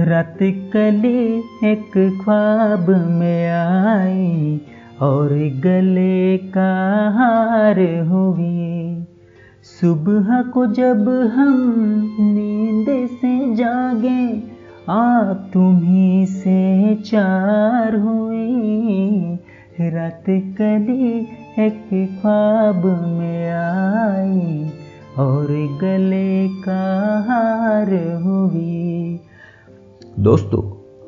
रात कली एक ख्वाब में आई और गले का हार हुई। सुबह को जब हम नींद से जागे, आप तुम्ही से चार हुई। रात कली एक ख्वाब में आई और गले का हार हुई। दोस्तों,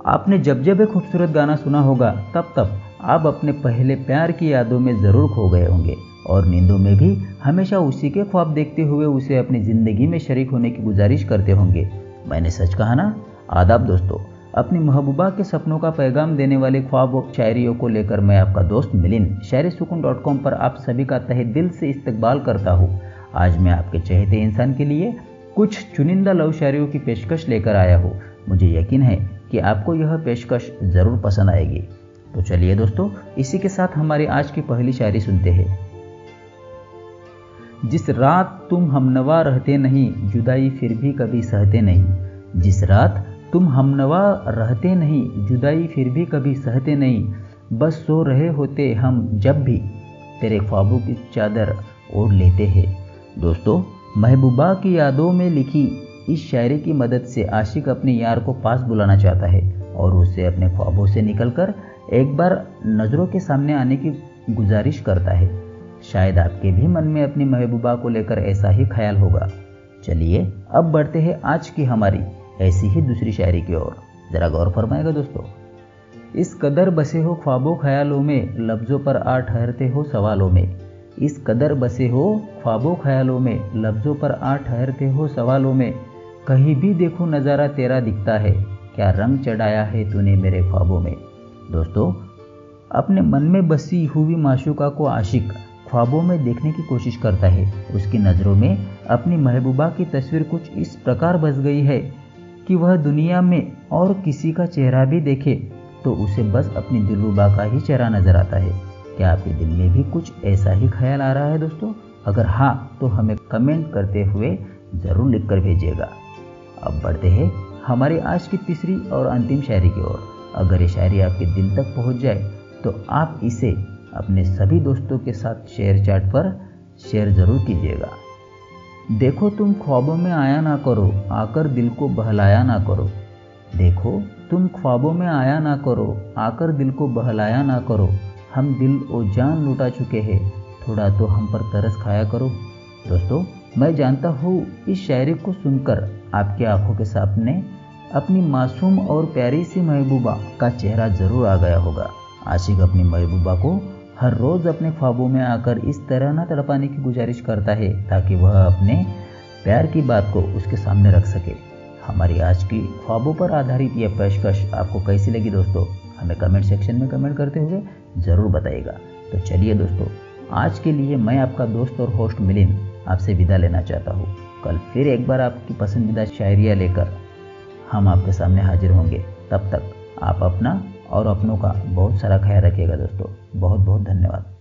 आपने जब जब एक खूबसूरत गाना सुना होगा, तब तब आप अपने पहले प्यार की यादों में ज़रूर खो गए होंगे। और नींदों में भी हमेशा उसी के ख्वाब देखते हुए उसे अपनी ज़िंदगी में शरीक होने की गुजारिश करते होंगे। मैंने सच कहा ना? आदाब दोस्तों, अपनी महबूबा के सपनों का पैगाम देने वाले ख्वाब और शायरियों को लेकर मैं आपका दोस्त मिलिन शायरी सुकून डॉट कॉम पर आप सभी का तहे दिल से इस्तकबाल करता हूँ। आज मैं आपके चहेते इंसान के लिए कुछ चुनिंदा लव शायरियों की पेशकश लेकर आया हूँ। मुझे यकीन है कि आपको यह पेशकश ज़रूर पसंद आएगी। तो चलिए दोस्तों, इसी के साथ हमारी आज की पहली शायरी सुनते हैं। जिस रात तुम हमनवा रहते नहीं, जुदाई फिर भी कभी सहते नहीं। जिस रात तुम हमनवा रहते नहीं, जुदाई फिर भी कभी सहते नहीं। बस सो रहे होते हम जब भी तेरे ख्वाबों की चादर ओढ़ लेते हैं। दोस्तों, महबूबा की यादों में लिखी इस शायरी की मदद से आशिक अपने यार को पास बुलाना चाहता है और उसे अपने ख्वाबों से निकलकर एक बार नज़रों के सामने आने की गुजारिश करता है। शायद आपके भी मन में अपनी महबूबा को लेकर ऐसा ही ख्याल होगा। चलिए, अब बढ़ते हैं आज की हमारी ऐसी ही दूसरी शायरी की ओर। जरा गौर फरमाएगा दोस्तों। इस कदर बसे हो ख्वाबों ख्यालों में, लफ्ज़ों पर आ ठहरते हो सवालों में। इस कदर बसे हो ख्वाबों ख्यालों में, लफ्ज़ों पर आ ठहरते हो सवालों में कहीं भी देखो नज़ारा तेरा दिखता है। क्या रंग चढ़ाया है तूने मेरे ख्वाबों में? दोस्तों, अपने मन में बसी हुई माशुका को आशिक ख्वाबों में देखने की कोशिश करता है। उसकी नज़रों में अपनी महबूबा की तस्वीर कुछ इस प्रकार बस गई है कि वह दुनिया में और किसी का चेहरा भी देखे तो उसे बस अपनी दिलरुबा का ही चेहरा नज़र आता है। क्या आपके दिल में भी कुछ ऐसा ही ख्याल आ रहा है दोस्तों? अगर हाँ तो हमें कमेंट करते हुए ज़रूर लिख कर भेजिएगा। अब बढ़ते हैं हमारी आज की तीसरी और अंतिम शायरी की ओर। अगर ये शायरी आपके दिल तक पहुँच जाए तो आप इसे अपने सभी दोस्तों के साथ शेयर चैट पर शेयर ज़रूर कीजिएगा। देखो तुम ख्वाबों में आया ना करो, आकर दिल को बहलाया ना करो। देखो तुम ख्वाबों में आया ना करो, आकर दिल को बहलाया ना करो। हम दिल और जान लुटा चुके हैं, थोड़ा तो हम पर तरस खाया करो। दोस्तों, मैं जानता हूँ इस शायरी को सुनकर आपकी आँखों के सामने अपनी मासूम और प्यारी सी महबूबा का चेहरा ज़रूर आ गया होगा। आशिक अपनी महबूबा को हर रोज़ अपने ख्वाबों में आकर इस तरह न तड़पाने की गुजारिश करता है ताकि वह अपने प्यार की बात को उसके सामने रख सके। हमारी आज की ख्वाबों पर आधारित यह पेशकश आपको कैसी लगी दोस्तों? हमें कमेंट सेक्शन में कमेंट करते हुए ज़रूर बताइएगा। तो चलिए दोस्तों, आज के लिए मैं आपका दोस्त और होस्ट मिलिन आपसे विदा लेना चाहता हूँ। कल फिर एक बार आपकी पसंदीदा शायरिया लेकर हम आपके सामने हाजिर होंगे। तब तक आप अपना और अपनों का बहुत सारा ख्याल रखिएगा दोस्तों। बहुत बहुत धन्यवाद।